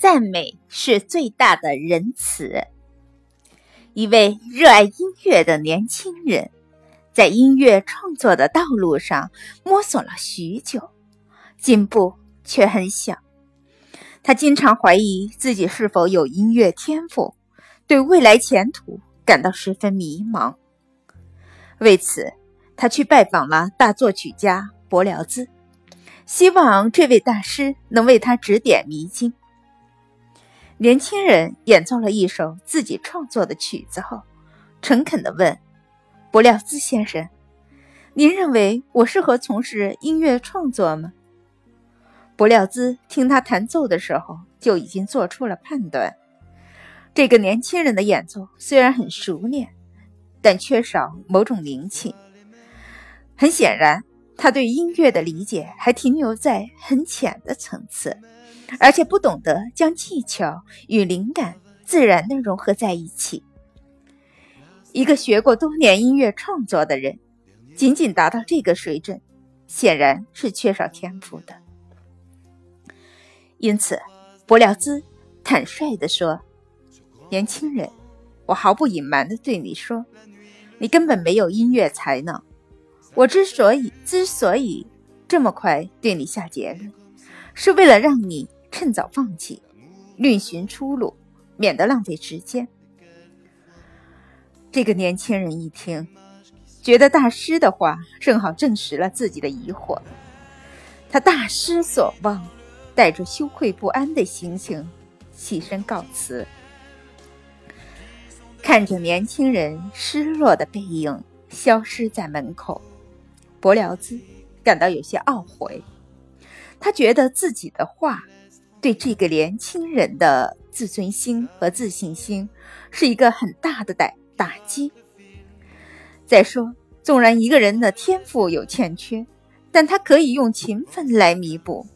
赞美是最大的仁慈。一位热爱音乐的年轻人，在音乐创作的道路上摸索了许久，进步却很小。他经常怀疑自己是否有音乐天赋，对未来前途感到十分迷茫。为此，他去拜访了大作曲家柏辽兹。希望这位大师能为他指点迷津。年轻人演奏了一首自己创作的曲子后，诚恳地问：“伯廖兹先生，您认为我适合从事音乐创作吗？”伯廖兹听他弹奏的时候，就已经做出了判断。这个年轻人的演奏虽然很熟练，但缺少某种灵气。很显然。他对音乐的理解还停留在很浅的层次，而且不懂得将技巧与灵感自然地融合在一起。一个学过多年音乐创作的人，仅仅达到这个水准，显然是缺少天赋的。因此，柏辽兹坦率地说：“年轻人，我毫不隐瞒地对你说，你根本没有音乐才能。”我之所以之所以这么快对你下结论，是为了让你趁早放弃，另寻出路，免得浪费时间。这个年轻人一听，觉得大师的话正好证实了自己的疑惑。他大失所望，带着羞愧不安的心情起身告辞。看着年轻人失落的背影消失在门口。柏辽兹感到有些懊悔，他觉得自己的话对这个年轻人的自尊心和自信心是一个很大的打打击。再说，纵然一个人的天赋有欠缺，但他可以用勤奋来弥补，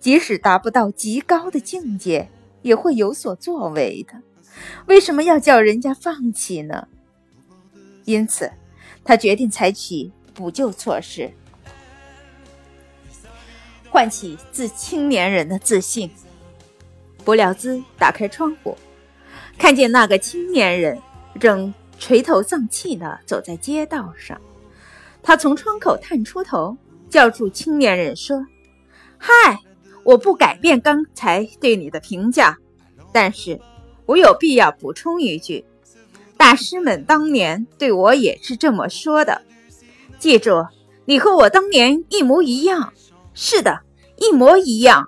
即使达不到极高的境界，也会有所作为的。为什么要叫人家放弃呢？因此，他决定采取。补救措施，唤起自青年人的自信。不料兹打开窗户，看见那个青年人正垂头丧气地走在街道上。他从窗口探出头，叫住青年人说：“嗨，我不改变刚才对你的评价，但是我有必要补充一句：大师们当年对我也是这么说的。”记住，你和我当年一模一样。是的，一模一样。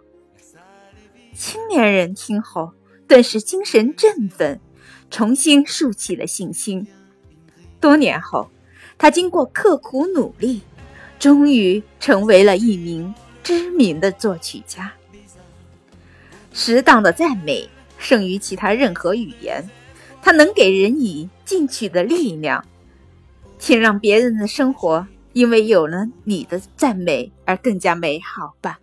青年人听后顿时精神振奋，重新竖起了信心。多年后，他经过刻苦努力，终于成为了一名知名的作曲家。适当的赞美胜于其他任何语言，它能给人以进取的力量。请让别人的生活因为有了你的赞美而更加美好吧。